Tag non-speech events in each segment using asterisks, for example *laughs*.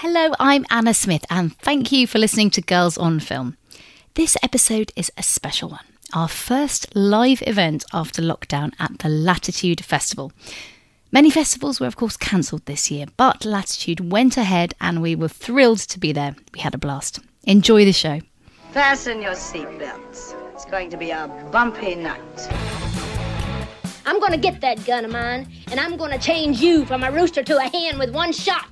Hello, I'm Anna Smith, and thank you for listening to Girls on Film. This episode is a special one, our first live event after lockdown at the Latitude Festival. Many festivals were, of course, cancelled this year, but Latitude went ahead and we were thrilled to be there. We had a blast. Enjoy the show. Fasten your seatbelts. It's going to be a bumpy night. I'm gonna get that gun of mine, and I'm gonna change you from a rooster to a hen with one shot.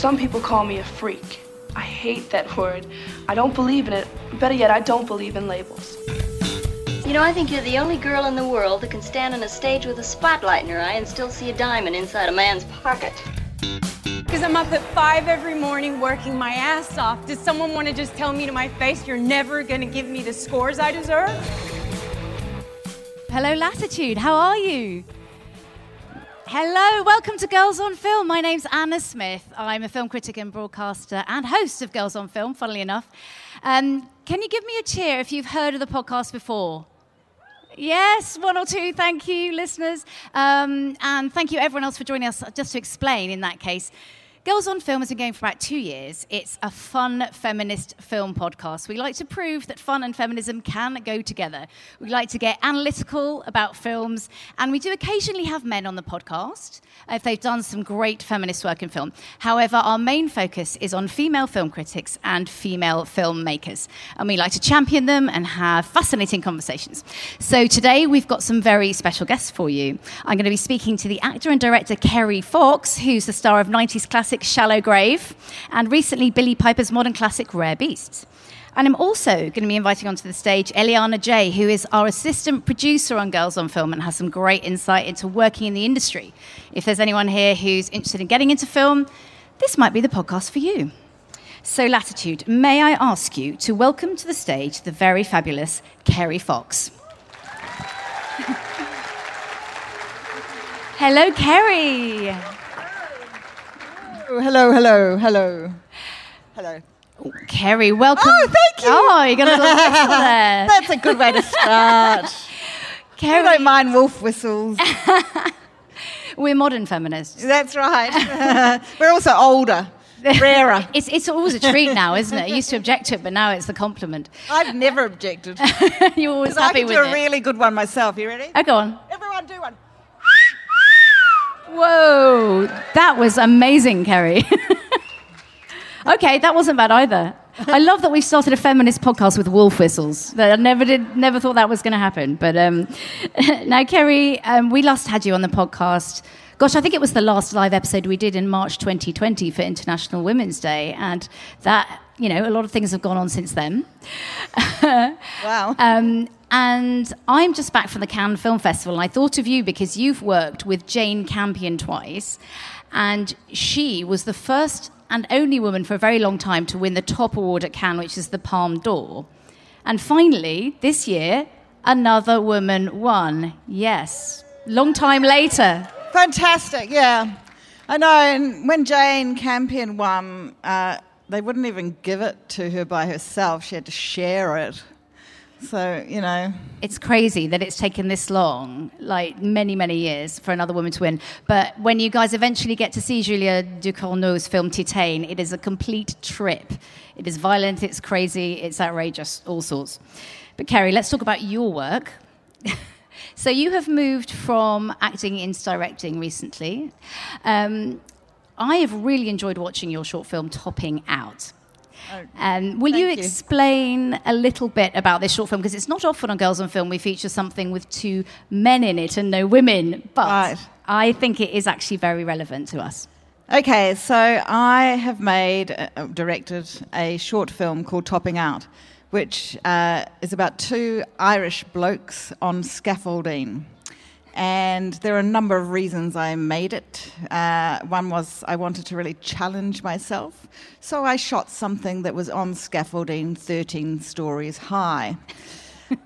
Some people call me a freak. I hate that word. I don't believe in it. Better yet, I don't believe in labels. You know, I think you're the only girl in the world that can stand on a stage with a spotlight in her eye and still see a diamond inside a man's pocket. Because I'm up at five every morning working my ass off. Does someone want to just tell me to my face, you're never going to give me the scores I deserve? Hello, Latitude. How are you? Hello, welcome to Girls on Film. My name's Anna Smith. I'm a film critic and broadcaster and host of Girls on Film, funnily enough. Um, can you give me a cheer if you've heard of the podcast before? Yes, one or two. Thank you, listeners. Um, and thank you, everyone else, for joining us. Just to explain, in that case, Girls on Film has been going for about two years. It's a fun feminist film podcast. We like to prove that fun and feminism can go together. We like to get analytical about films, and we do occasionally have men on the podcast uh, if they've done some great feminist work in film. However, our main focus is on female film critics and female filmmakers, and we like to champion them and have fascinating conversations. So today we've got some very special guests for you. I'm going to be speaking to the actor and director Kerry Fox, who's the star of 90s classic Shallow Grave, and recently Billie Piper's modern classic Rare Beasts. And I'm also going to be inviting onto the stage Eliana J, who is our assistant producer on Girls on Film and has some great insight into working in the industry. If there's anyone here who's interested in getting into film, this might be the podcast for you. So, Latitude, may I ask you to welcome to the stage the very fabulous Kerry Fox? *laughs* Hello, Kerry. Oh, hello, hello, hello. Hello. Kerry, welcome. Oh, thank you. Oh, you got a little whistle *laughs* there. That's a good way to start. *laughs* Kerry, don't mind wolf whistles. *laughs* we're modern feminists. That's right. We're also older, rarer. It's, it's always a treat now, isn't it? I used to object to it, but now it's the compliment. I've never objected. You're always 'Cause I happy can with do a really good one myself. You ready? Oh, go on. Everyone do one. Whoa, that was amazing, Kerry. *laughs* okay, that wasn't bad either. I love that we've started a feminist podcast with wolf whistles. I never did, never thought that was going to happen. But um, *laughs* now, Kerry, um, we last had you on the podcast. Gosh, I think it was the last live episode we did in March 2020 for International Women's Day, and that you know a lot of things have gone on since then. *laughs* Wow. Um, and I'm just back from the Cannes Film Festival, and I thought of you because you've worked with Jane Campion twice, and she was the first and only woman for a very long time to win the top award at Cannes, which is the Palme d'Or. And finally, this year, another woman won. Yes, long time later. Fantastic, yeah. I know, and when Jane Campion won, uh, they wouldn't even give it to her by herself. She had to share it. So, you know, It's crazy that it's taken this long, like many, many years, for another woman to win. But when you guys eventually get to see Julia Ducournau's film Titane, it is a complete trip. It is violent, it's crazy, it's outrageous, all sorts. But Kerry, let's talk about your work. *laughs* so you have moved from acting into directing recently. Um, I have really enjoyed watching your short film Topping Out. Um, will you you. explain a little bit about this short film? Because it's not often on Girls on Film we feature something with two men in it and no women, but Right. I think it is actually very relevant to us. Okay, so I have made, uh, directed a short film called Topping Out, which uh, is about two Irish blokes on scaffolding. And there are a number of reasons I made it. Uh, one was I wanted to really challenge myself, so I shot something that was on scaffolding 13 stories high. *laughs*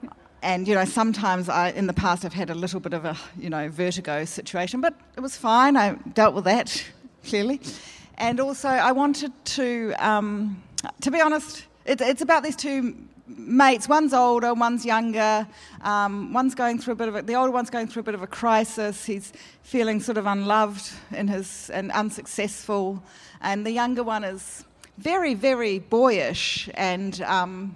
And you know, sometimes I, in the past, I've had a little bit of a you know vertigo situation, but it was fine. I dealt with that *laughs* clearly, and also I wanted to, um, to be honest, it, it's about these two mates. One's older, one's younger. Um, one's going through a bit of a, the older one's going through a bit of a crisis. He's feeling sort of unloved in his and unsuccessful, and the younger one is very, very boyish and um,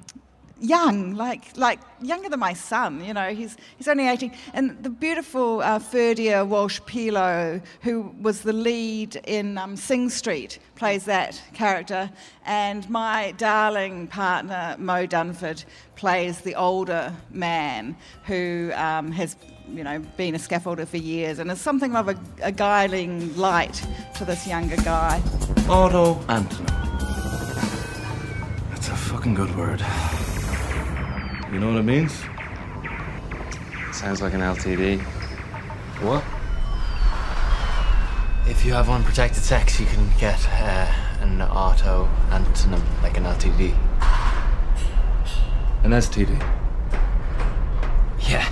young, like like younger than my son. You know, he's he's only eighteen. And the beautiful uh, Ferdia Walsh-Peelo, who was the lead in um, Sing Street, plays that character. And my darling partner Mo Dunford plays the older man who um, has. You know, been a scaffolder for years, and is something of a, a guiding light to this younger guy. Auto antonym. That's a fucking good word. You know what it means? Sounds like an LTD. What? If you have unprotected sex, you can get uh, an auto antonym, like an LTD. An STD. Yeah.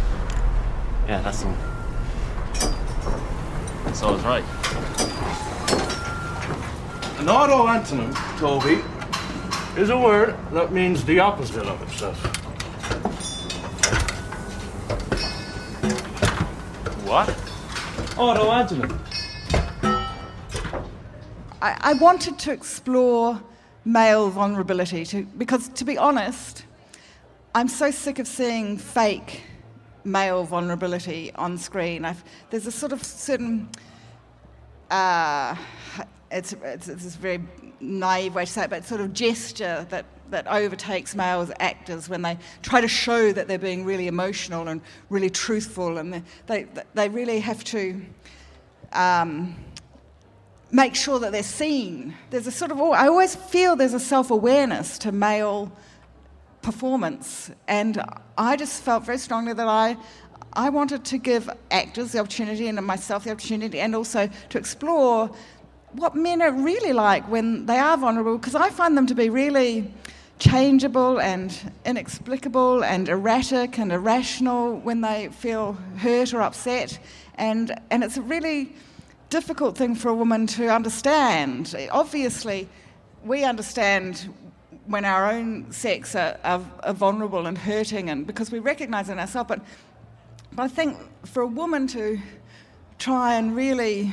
Yeah, that's the one. So I was right. An auto antonym, Toby, is a word that means the opposite of itself. What? Auto antonym. I, I wanted to explore male vulnerability to, because, to be honest, I'm so sick of seeing fake male vulnerability on screen. I've, there's a sort of certain, uh, it's, it's, it's a very naive way to say it, but sort of gesture that, that overtakes male actors when they try to show that they're being really emotional and really truthful, and they, they, really have to. Um, make sure that they're seen. There's a sort of, I always feel there's a self awareness to male performance. And I just felt very strongly that I, I wanted to give actors the opportunity and myself the opportunity and also to explore what men are really like when they are vulnerable, because I find them to be really changeable and inexplicable and erratic and irrational when they feel hurt or upset. And, and it's a really difficult thing for a woman to understand. Obviously, we understand when our own sex are, are, are vulnerable and hurting, and because we recognise it in ourselves. But, but I think for a woman to try and really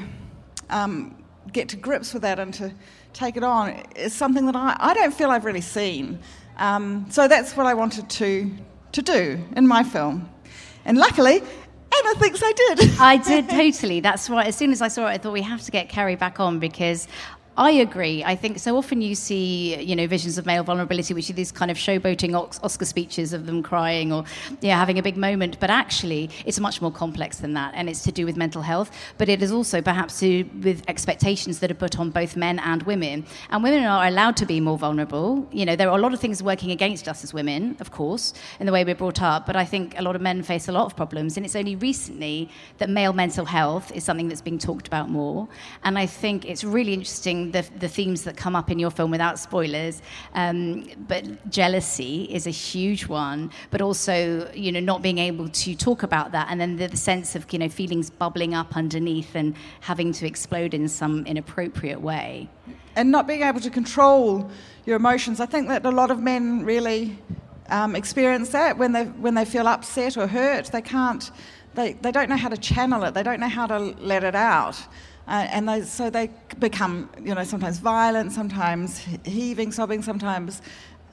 um, get to grips with that and to take it on is something that I, I don't feel I've really seen. Um, so that's what I wanted to, to do in my film. And luckily, Anna thinks I did. I *laughs* did totally. That's why, as soon as I saw it, I thought we have to get Kerry back on because I agree. I think so often you see, you know, visions of male vulnerability, which are these kind of showboating Oscar speeches of them crying or yeah, having a big moment. But actually, it's much more complex than that, and it's to do with mental health. But it is also perhaps to with expectations that are put on both men and women. And women are allowed to be more vulnerable. You know, there are a lot of things working against us as women, of course, in the way we're brought up. But I think a lot of men face a lot of problems, and it's only recently that male mental health is something that's being talked about more. And I think it's really interesting the, the themes that come up in your film without spoilers. Um, but jealousy is a huge one, but also, you know, not being able to talk about that and then the, the sense of, you know, feelings bubbling up underneath and having to explode in some inappropriate way. And not being able to control your emotions. I think that a lot of men really um, experience that when they, when they feel upset or hurt. They can't, they, they don't know how to channel it, they don't know how to let it out. Uh, and they, so they become, you know, sometimes violent, sometimes heaving, sobbing, sometimes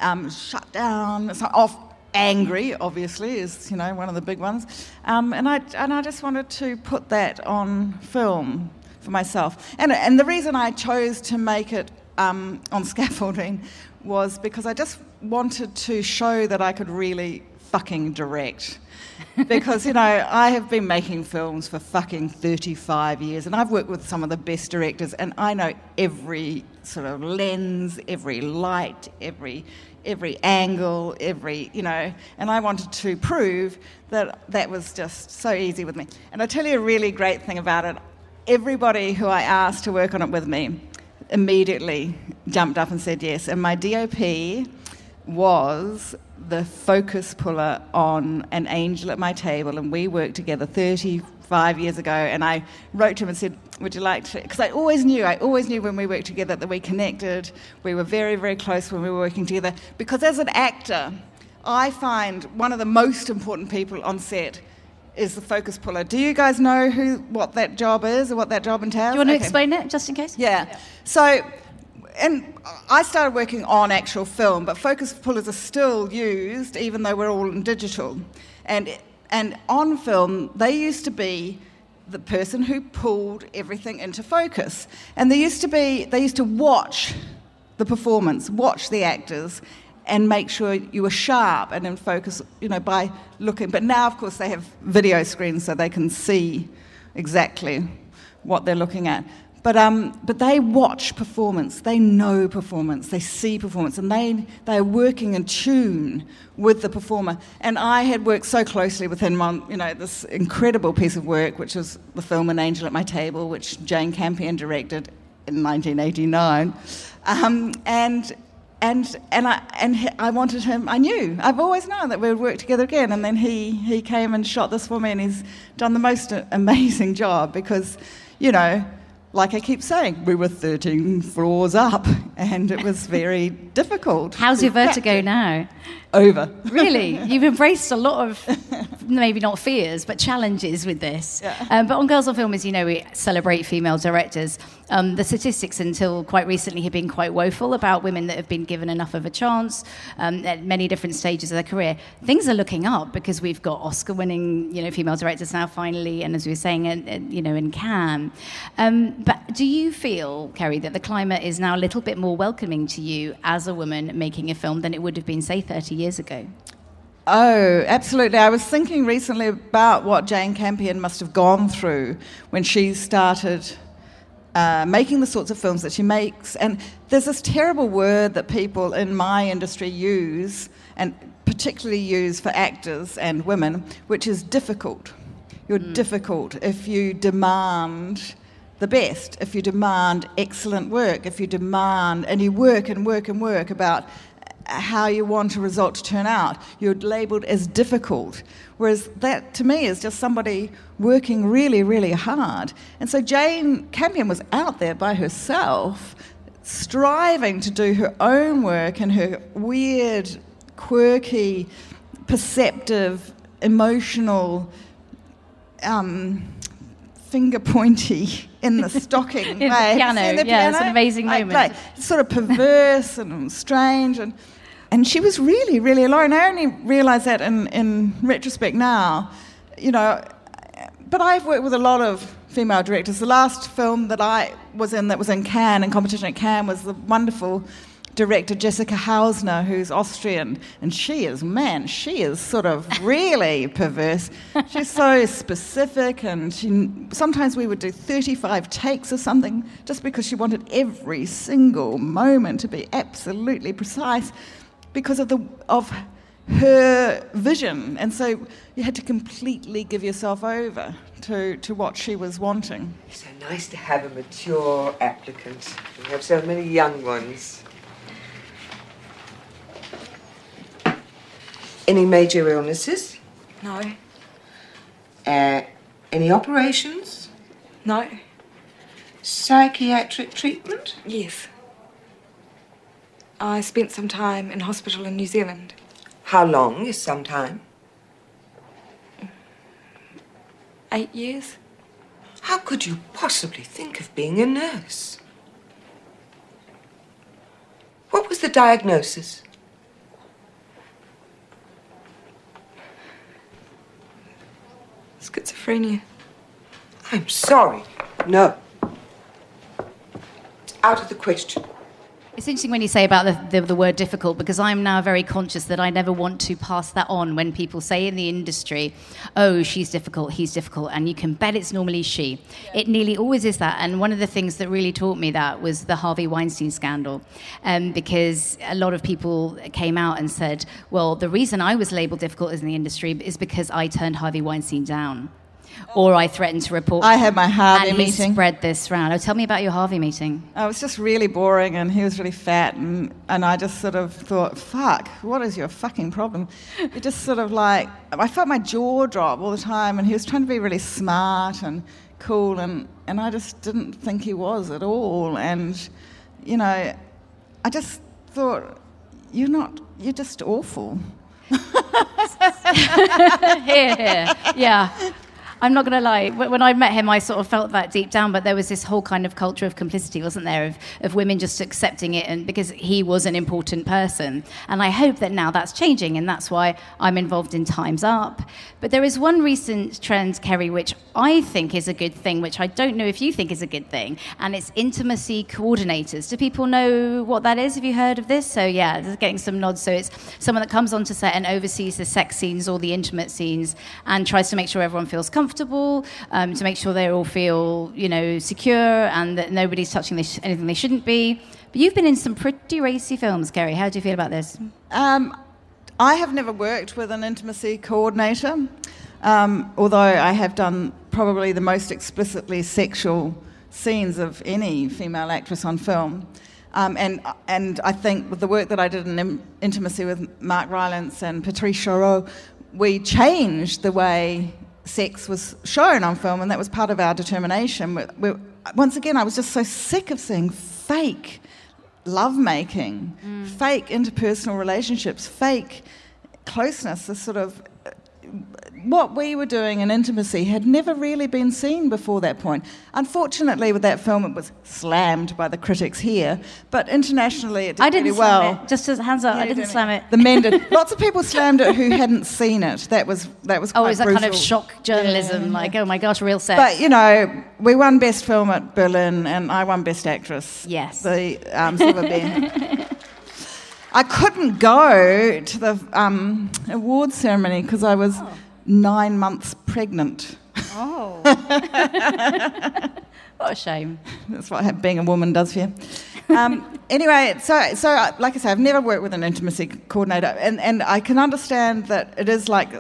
um, shut down, so off angry. Obviously, is you know one of the big ones. Um, and I and I just wanted to put that on film for myself. And and the reason I chose to make it um, on *laughs* scaffolding was because I just wanted to show that I could really fucking direct because, you know, I have been making films for fucking 35 years and I've worked with some of the best directors and I know every sort of lens, every light, every every angle, every, you know, and I wanted to prove that that was just so easy with me. And I tell you a really great thing about it. Everybody who I asked to work on it with me immediately jumped up and said yes. And my DOP was the focus puller on an angel at my table, and we worked together 35 years ago. And I wrote to him and said, Would you like to? Because I always knew, I always knew when we worked together that we connected. We were very, very close when we were working together. Because as an actor, I find one of the most important people on set is the focus puller. Do you guys know who what that job is or what that job entails? Do you want to Okay. explain it, just in case? Yeah. So, and I started working on actual film, but focus pullers are still used, even though we're all in digital. And and on film, they used to be the person who pulled everything into focus. And they used to be they used to watch the performance, watch the actors, and make sure you were sharp and in focus, you know, by looking. But now, of course, they have video screens so they can see exactly what they're looking at. But, um, but they watch performance, they know performance, they see performance, and they, they are working in tune with the performer. And I had worked so closely with him on you know, this incredible piece of work, which was the film An Angel at My Table, which Jane Campion directed in 1989. Um, and and and I and I wanted him. I knew. I've always known that we would work together again. And then he he came and shot this for me, and he's done the most amazing job because, you know, like I keep saying, we were 13 floors up, and it was very *laughs* difficult. How's your vertigo now? Over. Really? You've embraced a lot of, *laughs* maybe not fears, but challenges with this. Yeah. Um, but on Girls on Film, as you know, we celebrate female directors. Um, the statistics until quite recently have been quite woeful about women that have been given enough of a chance um, at many different stages of their career. Things are looking up because we've got Oscar-winning, you know, female directors now finally, and as we were saying, in, in, you know, in Cannes. Um, but do you feel, Kerry, that the climate is now a little bit more welcoming to you as a woman making a film than it would have been, say, 30 years ago? Oh, absolutely. I was thinking recently about what Jane Campion must have gone through when she started uh, making the sorts of films that she makes. And there's this terrible word that people in my industry use, and particularly use for actors and women, which is difficult. You're difficult if you demand the best, if you demand excellent work, if you demand, and you work and work and work about how you want a result to turn out. You're labelled as difficult. Whereas that, to me, is just somebody working really, really hard. And so Jane Campion was out there by herself, striving to do her own work and her weird, quirky, perceptive, emotional, um, finger pointy *laughs* *laughs* in the stocking In the way. piano, In the yeah, it's an amazing Like- moment. like sort of perverse and strange and and she was really really alone. I only realize that in, in retrospect now you know but i've worked with a lot of female directors. The last film that i was in that was in cannes in competition at cannes was the wonderful director jessica hausner who's austrian. And she is man she is sort of *laughs* really perverse. She's so specific and she sometimes we would do 35 takes or something just because she wanted every single moment to be absolutely precise because of the of her vision and so you had to completely give yourself over to, to what she was wanting So nice to have a mature applicant. We have so many young ones. Any major illnesses? No, Uh, any operations? no, Psychiatric treatment? yes. I spent some time in hospital in New Zealand. How long is some time? Eight years? How could you possibly think of being a nurse? What was the diagnosis? Schizophrenia. I'm sorry. No. It's out of the question. It's interesting when you say about the, the, the word difficult because I'm now very conscious that I never want to pass that on when people say in the industry, oh, she's difficult, he's difficult, and you can bet it's normally she. It nearly always is that. And one of the things that really taught me that was the Harvey Weinstein scandal um, because a lot of people came out and said, well, the reason I was labeled difficult in the industry is because I turned Harvey Weinstein down. Or I threatened to report. I had my Harvey and meeting. spread this round. Oh, tell me about your Harvey meeting. Oh, it was just really boring, and he was really fat, and, and I just sort of thought, fuck, what is your fucking problem? It just sort of like, I felt my jaw drop all the time, and he was trying to be really smart and cool, and, and I just didn't think he was at all. And, you know, I just thought, you're not, you're just awful. here, *laughs* here. Yeah. I'm not going to lie. When I met him, I sort of felt that deep down, but there was this whole kind of culture of complicity, wasn't there, of, of women just accepting it, and because he was an important person. And I hope that now that's changing, and that's why I'm involved in Times Up. But there is one recent trend, Kerry, which I think is a good thing, which I don't know if you think is a good thing, and it's intimacy coordinators. Do people know what that is? Have you heard of this? So yeah, getting some nods. So it's someone that comes onto set and oversees the sex scenes or the intimate scenes, and tries to make sure everyone feels comfortable, um, to make sure they all feel you know secure and that nobody's touching anything they shouldn't be. But you've been in some pretty racy films, Kerry. How do you feel about this? Um, I have never worked with an intimacy coordinator, um, although I have done probably the most explicitly sexual scenes of any female actress on film. Um, and, and I think with the work that I did in im- intimacy with Mark Rylance and Patrice Chéreau, we changed the way sex was shown on film, and that was part of our determination. We, we, once again, I was just so sick of seeing fake lovemaking, mm. fake interpersonal relationships, fake closeness, this sort of what we were doing in intimacy had never really been seen before that point. Unfortunately, with that film, it was slammed by the critics here, but internationally it did I didn't really slam well. it. Just as hands up, I didn't slam it. The men did. *laughs* Lots of people slammed it who hadn't seen it. That was that was. Oh, is that kind of shock journalism? Like, oh my gosh, real sex. But you know, we won best film at Berlin, and I won best actress. Yes. the um, Silver Bear. *laughs* I couldn't go to the um, award ceremony because I was nine months pregnant. Oh. *laughs* what a shame. That's what being a woman does for you. Um, *laughs* anyway, so so uh, like I say, I've never worked with an intimacy coordinator, and, and I can understand that it is like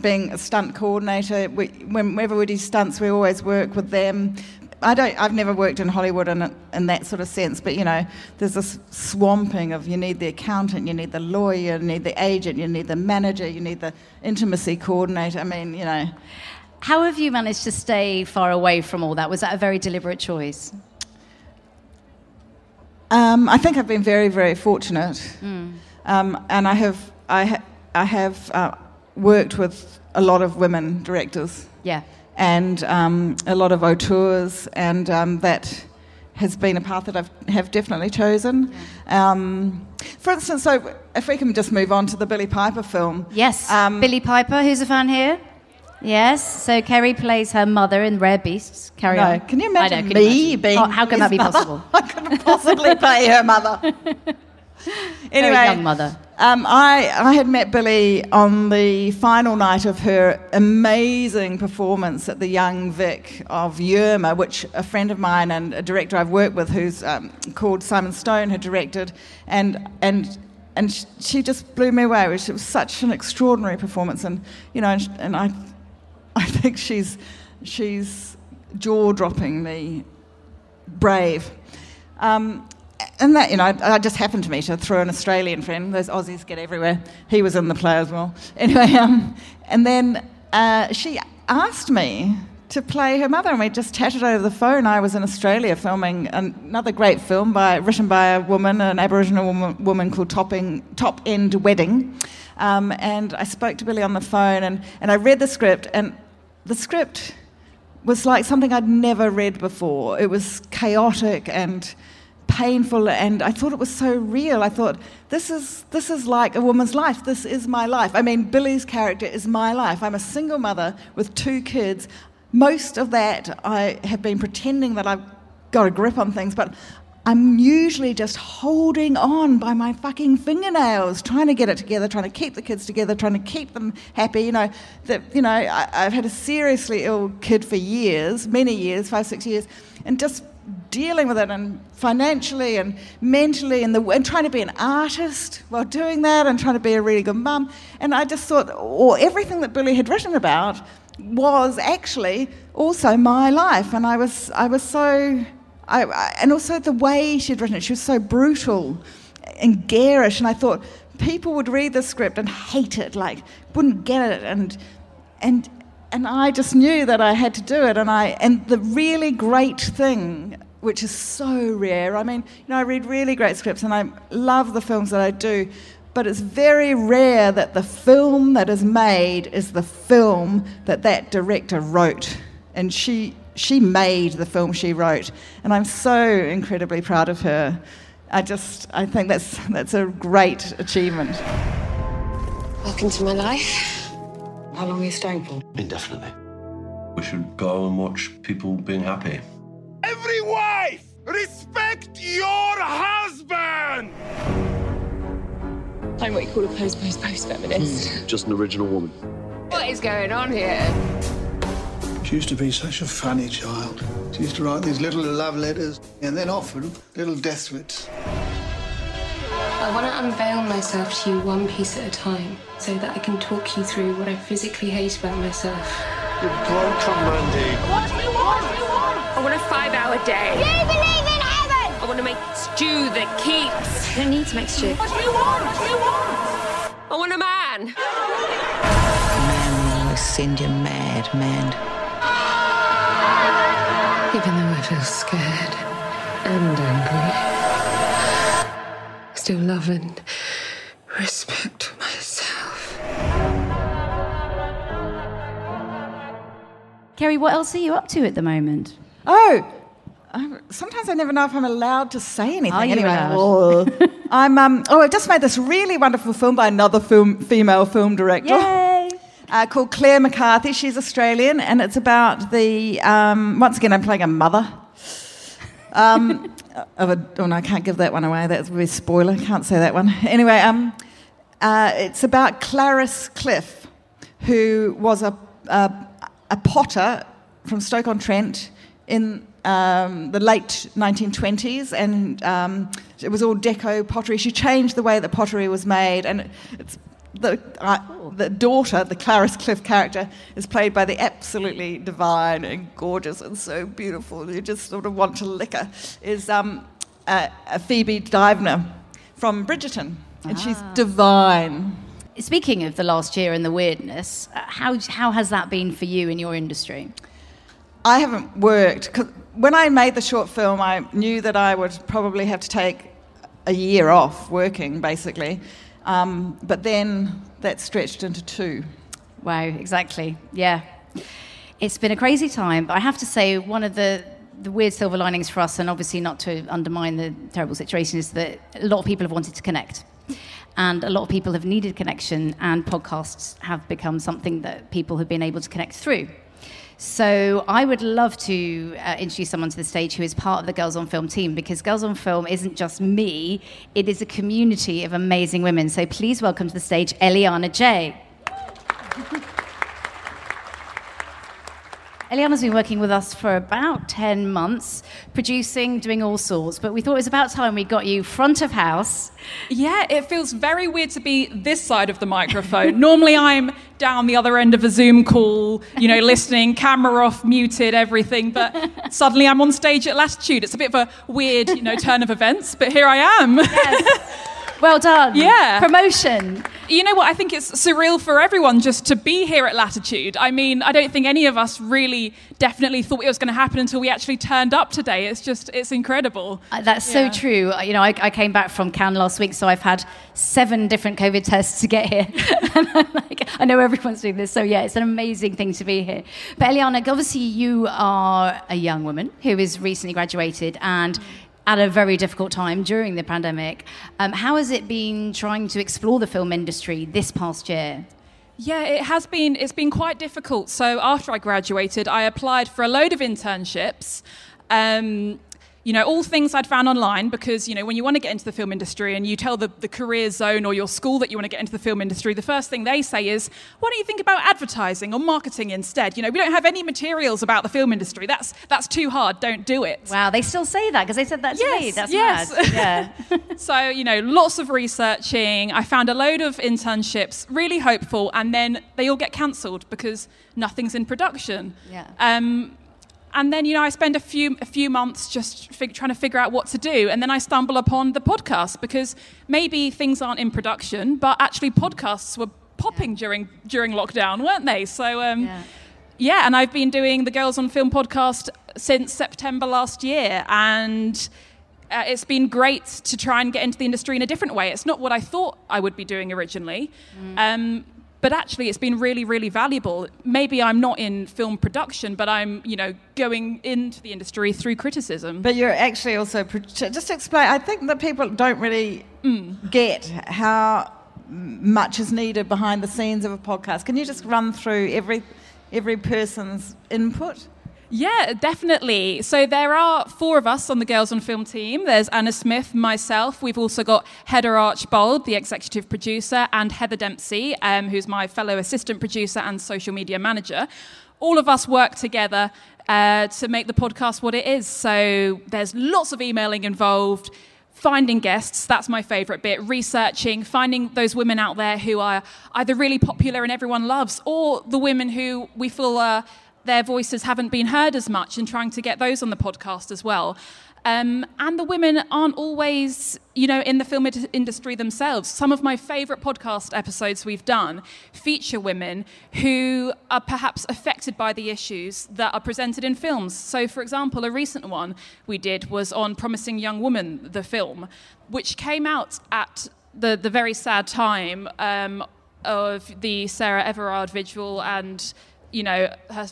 being a stunt coordinator. We, whenever we do stunts, we always work with them. I don't. I've never worked in Hollywood in, a- in that sort of sense, but you know, there's this swamping of you need the accountant, you need the lawyer, you need the agent, you need the manager, you need the intimacy coordinator. I mean, you know. How have you managed to stay far away from all that? Was that a very deliberate choice? Um, I think I've been very, very fortunate, Mm. um, and I have, I, ha- I have uh, worked with a lot of women directors Yeah. And um, a lot of auteurs, and um, that has been a path that I have definitely chosen. Um, for instance, so if we can just move on to the Billie Piper film. Yes. Um, Billie Piper, who's a fan here? Yes. So Kerry plays her mother in Rare Beasts. Carry No, on. can you imagine know, can you me imagine? being Oh, how can that be possible? *laughs* I couldn't possibly play her mother. *laughs* *laughs* Anyway, Very young mother. Um, I, I had met Billie on the final night of her amazing performance at the Young Vic of Yerma, which a friend of mine and a director I've worked with, who's um, called Simon Stone, had directed, and and and sh- she just blew me away. It was, it was such an extraordinary performance, and you know, and, and I I think she's she's jaw-droppingly brave. Um, and that, you know, I, just happened to meet her through an Australian friend. Those Aussies get everywhere. He was in the play as well. *laughs* Anyway, um, and then uh, she asked me to play her mother, and we just chatted over the phone. I was in Australia filming another great film by, written by a woman, an Aboriginal woman, woman called Topping, Top End Wedding. Um, and I spoke to Billie on the phone, and, and I read the script, and the script was like something I'd never read before. It was chaotic and painful, and I thought it was so real. I thought, this is, this is like a woman's life. This is my life. I mean, Billie's character is my life. I'm a single mother with two kids. Most of that, I have been pretending that I've got a grip on things, but I'm usually just holding on by my fucking fingernails, trying to get it together, trying to keep the kids together, trying to keep them happy. You know, that you know, I, I've had a seriously ill kid for years, many years, five, six years, and just dealing with it and financially and mentally and, the, and trying to be an artist while doing that and trying to be a really good mum. And I just thought, or everything that Billie had written about was actually also my life, and I was I was so I, I, and also the way she'd written it, she was so brutal and garish, and I thought people would read the script and hate it, like wouldn't get it, and and and I just knew that I had to do it, and I and the really great thing, which is so rare. I mean, you know, I read really great scripts, and I love the films that I do. but it's very rare that the film that is made is the film that that director wrote. And she, she made the film she wrote. And I'm so incredibly proud of her. I just, I think that's, that's a great achievement. Welcome to my life. How long are you staying for? Indefinitely. We should go and watch people being happy. Every wife, respect your husband! I'm what you call a post post post feminist. Hmm, just an original woman. What is going on here? She used to be such a funny child. She used to write these little love letters and then often little death threats. I want to unveil myself to you one piece at a time so that I can talk you through what I physically hate about myself. You're broken, Mandy. What I want a five hour day. You believe in heaven! I want to make stew that keeps. You don't need to make stew. What do you want? What do you want? I want a man. A Man will send you mad, man. Even though I feel scared and angry, I still love and respect myself. Kerry, what else are you up to at the moment? Oh, I, sometimes I never know if I'm allowed to say anything. Are anyway, oh. *laughs* I'm. Um, oh, I've just made this really wonderful film by another film, female film director. Yay! *laughs* Uh, called Claire McCarthy. She's Australian, and it's about the. Um, once again, I'm playing a mother. Um, *laughs* of a, oh no, I can't give that one away. That's a spoiler. Can't say that one. Anyway, um, uh, it's about Clarice Cliff, who was a, a, a potter from Stoke on Trent in um, the late 1920s, and um, it was all deco pottery. She changed the way that pottery was made, and it's the, uh, the daughter, the Clarice Cliff character, is played by the absolutely divine and gorgeous and so beautiful. You just sort of want to lick her. Is um, uh, uh, Phoebe Dynevor from Bridgerton, and she's divine. Speaking of the last year and the weirdness, uh, how, how has that been for you in your industry? I haven't worked. 'cause when I made the short film, I knew that I would probably have to take a year off working, basically. Um, but then that stretched into two. Wow, exactly. Yeah. It's been a crazy time, but I have to say, one of the, the weird silver linings for us, and obviously not to undermine the terrible situation, is that a lot of people have wanted to connect. And a lot of people have needed connection, and podcasts have become something that people have been able to connect through. So I would love to uh, introduce someone to the stage who is part of the Girls on Film team because Girls on Film isn't just me, it is a community of amazing women. So please welcome to the stage Eliana J. Eliana's been working with us for about 10 months, producing, doing all sorts, but we thought it was about time we got you front of house. Yeah, it feels very weird to be this side of the *laughs* microphone. Normally I'm down the other end of a Zoom call, you know, listening, camera off, muted, everything, but *laughs* suddenly I'm on stage at Latitude. It's a bit of a weird, you know, turn of events, but here I am. *laughs* Well done. Yeah. Promotion. You know what? I think it's surreal for everyone just to be here at Latitude. I mean, I don't think any of us really definitely thought it was going to happen until we actually turned up today. It's just, it's incredible. Uh, That's so true. Uh, You know, I, I came back from Cannes last week, so I've had seven different COVID tests to get here. *laughs* *laughs* and I'm like, I know everyone's doing this, so yeah, it's an amazing thing to be here. But Eliana, obviously you are a young woman who is recently graduated and at a very difficult time during the pandemic. Um, how has it been trying to explore the film industry this past year? Yeah, it has been. It's been quite difficult. So after I graduated, I applied for a load of internships. Um, you know, all things I'd found online because, you know, when you want to get into the film industry and you tell the, the career zone or your school that you want to get into the film industry, the first thing they say is, why don't you think about advertising or marketing instead? You know, we don't have any materials about the film industry. That's, that's too hard. Don't do it. Wow, they still say that because they said that to yes, me. That's yes. mad. Yeah. *laughs* *laughs* so, you know, lots of researching. I found a load of internships, really hopeful, and then they all get cancelled because nothing's in production. Yeah. Um, and then, you know, I spend a few a few months just fig- trying to figure out what to do, and then I stumble upon the podcast because maybe things aren't in production, but actually podcasts were popping during during lockdown, weren't they? So. Um, Yeah. yeah, and I've been doing the Girls on Film podcast since September last year, and uh, it's been great to try and get into the industry in a different way. It's not what I thought I would be doing originally. Um, but actually, it's been really, really valuable. Maybe I'm not in film production, but I'm, you know, going into the industry through criticism. But you're actually also just explain. I think that people don't really mm. get how much is needed behind the scenes of a podcast. Can you just run through every every person's input? Yeah, definitely. So there are four of us on the Girls on Film team. There's Anna Smith, myself. We've also got Hedda Archbold, the executive producer, and Heather Dempsey, um, who's my fellow assistant producer and social media manager. All of us work together uh, to make the podcast what it is. So there's lots of emailing involved. Finding guests, that's my favourite bit. Researching, finding those women out there who are either really popular and everyone loves, or the women who we feel are their voices haven't been heard as much and trying to get those on the podcast as well. Um, and the women aren't always, you know, in the film industry themselves. Some of my favourite podcast episodes we've done feature women who are perhaps affected by the issues that are presented in films. So, for example, a recent one we did was on Promising Young Woman, the film, which came out at the, the very sad time um, of the Sarah Everard vigil and, you know, her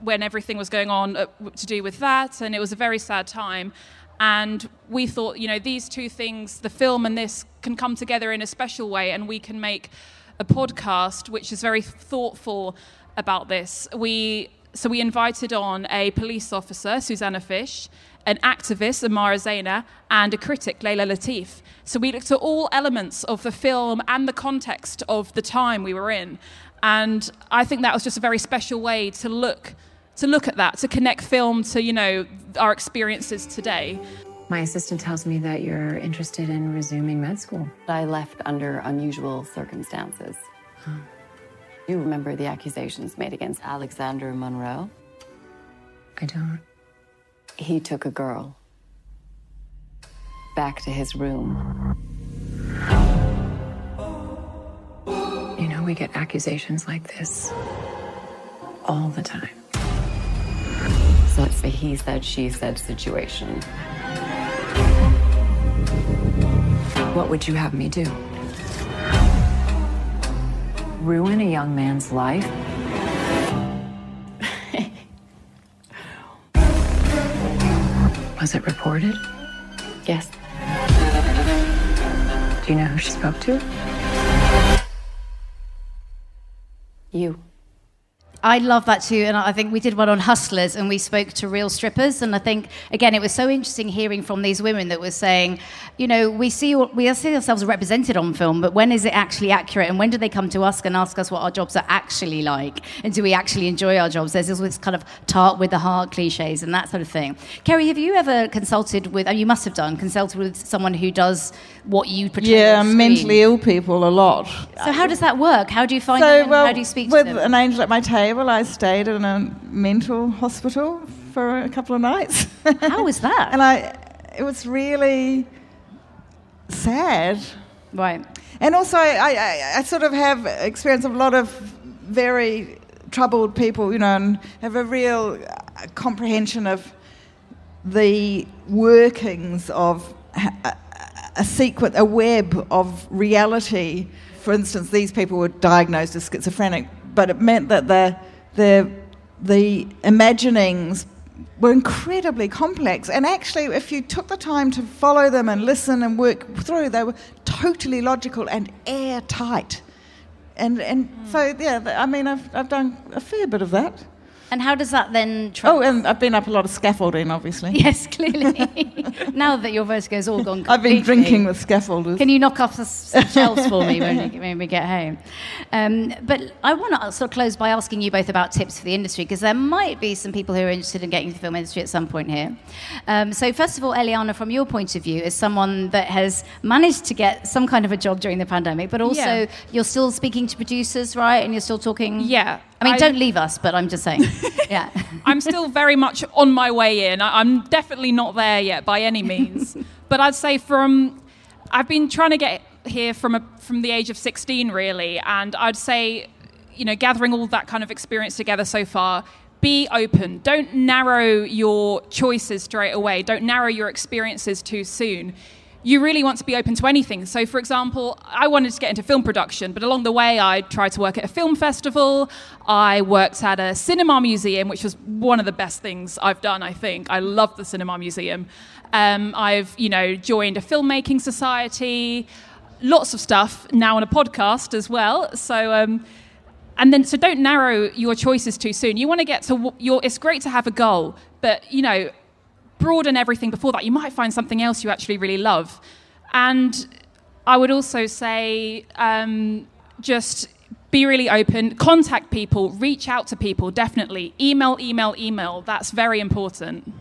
when everything was going on uh, to do with that, and it was a very sad time. And we thought, you know, these two things, the film and this, can come together in a special way, and we can make a podcast which is very thoughtful about this. We so we invited on a police officer, Susanna Fish, an activist, Amara Zaina, and a critic, Leila Latif. So we looked at all elements of the film and the context of the time we were in. And I think that was just a very special way to look to look at that, to connect film to, you know, our experiences today. My assistant tells me that you're interested in resuming med school. I left under unusual circumstances. You remember the accusations made against Alexander Monroe? I don't. He took a girl back to his room. You know, we get accusations like this all the time. It's a he said, she said situation. What would you have me do? Ruin a young man's life? *laughs* Was it reported? Yes. Do you know who she spoke to? You. I love that too, and I think we did one on hustlers, and we spoke to real strippers, and I think again it was so interesting hearing from these women that were saying, you know, we see we see ourselves represented on film, but when is it actually accurate, and when do they come to us and ask us what our jobs are actually like, and do we actually enjoy our jobs? There's this kind of tart with the heart cliches and that sort of thing. Kerry, have you ever consulted with? Oh, you must have done consulted with someone who does what you portray. Yeah, mentally ill people a lot. So how does that work? How do you find so, them? well, how do you speak with to them? an angel at my table, I stayed in a mental hospital for a couple of nights. How was *laughs* that? and I, it was really sad. Right. And also, I, I, I sort of have experience of a lot of very troubled people, you know, and have a real uh, comprehension of the workings of a, a sequence, a web of reality. For instance, these people were diagnosed as schizophrenic, but it meant that the the the imaginings were incredibly complex. And actually, if you took the time to follow them and listen and work through, they were totally logical and airtight. And and hmm. so yeah, I mean, I've I've done a fair bit of that. And how does that then? Oh, and I've been up a lot of scaffolding, obviously. *laughs* Yes, clearly. *laughs* now that your vertigo's all gone I've been drinking with scaffolders. Can you knock off the s- some *laughs* shelves for me when, you, when we get home? Um, but I want to sort of close by asking you both about tips for the industry because there might be some people who are interested in getting into the film industry at some point here. Um, so first of all, Eliana, from your point of view, as someone that has managed to get some kind of a job during the pandemic, but also Yeah. you're still speaking to producers, right? And you're still talking. Yeah. I mean, I- don't leave us, but I'm just saying. *laughs* yeah. I'm still very much on my way in. I- I'm definitely not there yet by any means. *laughs* but I'd say from I've been trying to get here from a, from the age of 16 really, and I'd say you know gathering all that kind of experience together so far. be open. Don't narrow your choices straight away. Don't narrow your experiences too soon. You really want to be open to anything. So, for example, I wanted to get into film production, but along the way, I tried to work at a film festival. I worked at a cinema museum, which was one of the best things I've done, I think. I love the cinema museum. Um, I've, you know, joined a filmmaking society, lots of stuff now on a podcast as well. So, um, and then so don't narrow your choices too soon you want to get to your it's great to have a goal but you know broaden everything before that you might find something else you actually really love and i would also say um, just be really open contact people reach out to people definitely email email email that's very important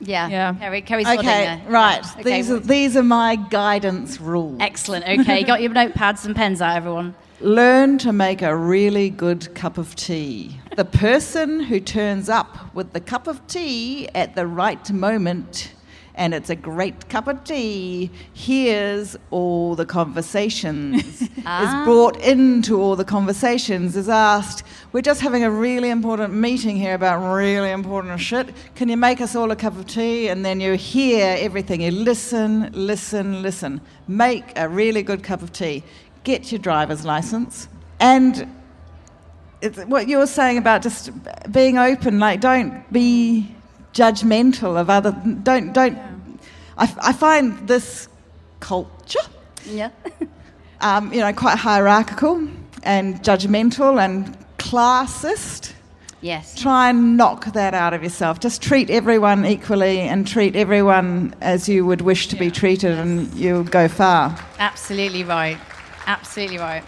yeah, yeah. Kerry, Kerry's okay, right. Okay. These are these are my guidance rules. Excellent. Okay, got your *laughs* notepads and pens out, everyone. Learn to make a really good cup of tea. The person who turns up with the cup of tea at the right moment, and it's a great cup of tea, hears all the conversations, *laughs* ah. is brought into all the conversations, is asked, We're just having a really important meeting here about really important shit. Can you make us all a cup of tea? And then you hear everything. You listen, listen, listen. Make a really good cup of tea get your driver's license. And what you were saying about just being open, like don't be judgmental of other. Don't don't. Yeah. I, I find this culture, yeah, *laughs* um, you know, quite hierarchical and judgmental and classist. Yes. Try and knock that out of yourself. Just treat everyone equally and treat everyone as you would wish to yeah. be treated, and you'll go far. Absolutely right. Absolutely right.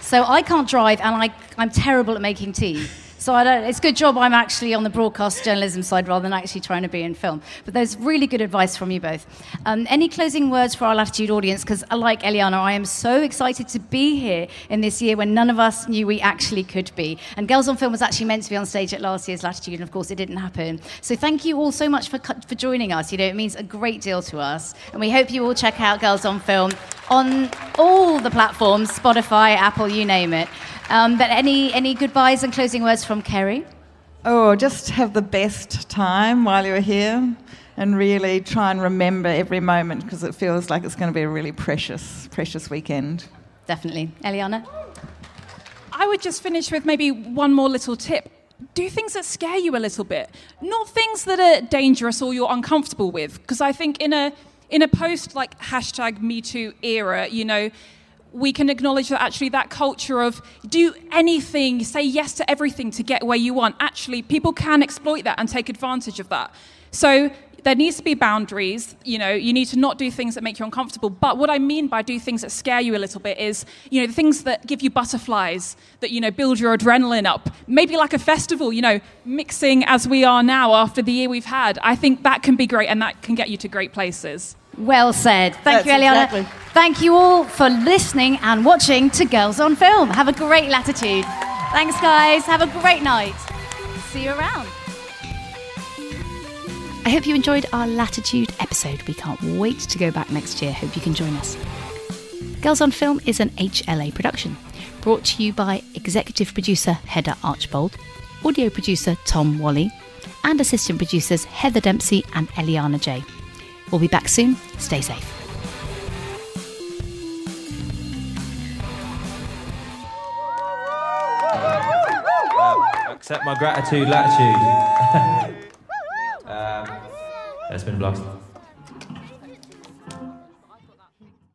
So I can't drive, and I, I'm terrible at making tea. So I don't, it's a good job I'm actually on the broadcast journalism side rather than actually trying to be in film. But there's really good advice from you both. Um, any closing words for our Latitude audience? Because like Eliana, I am so excited to be here in this year when none of us knew we actually could be. And Girls on Film was actually meant to be on stage at last year's Latitude, and of course it didn't happen. So thank you all so much for, for joining us. You know, it means a great deal to us. And we hope you all check out Girls on Film on all the platforms, Spotify, Apple, you name it. Um, but any, any goodbyes and closing words from Kerry? Oh, just have the best time while you're here and really try and remember every moment because it feels like it's going to be a really precious, precious weekend. Definitely. Eliana? I would just finish with maybe one more little tip. Do things that scare you a little bit, not things that are dangerous or you're uncomfortable with. Because I think in a in a post like hashtag Me Too era, you know, we can acknowledge that actually that culture of do anything, say yes to everything to get where you want, actually people can exploit that and take advantage of that. So there needs to be boundaries. You know, you need to not do things that make you uncomfortable. But what I mean by do things that scare you a little bit is, you know, the things that give you butterflies, that, you know, build your adrenaline up. Maybe like a festival, you know, mixing as we are now after the year we've had. I think that can be great and that can get you to great places. Well said. Thank That's you, Eliana. Exactly. Thank you all for listening and watching to Girls on Film. Have a great latitude. Thanks, guys. Have a great night. See you around. I hope you enjoyed our Latitude episode. We can't wait to go back next year. Hope you can join us. Girls on Film is an HLA production, brought to you by executive producer Hedda Archbold, audio producer Tom Wally, and assistant producers Heather Dempsey and Eliana J. We'll be back soon. Stay safe. accept my gratitude, latitude. *laughs* uh, it's been a blast.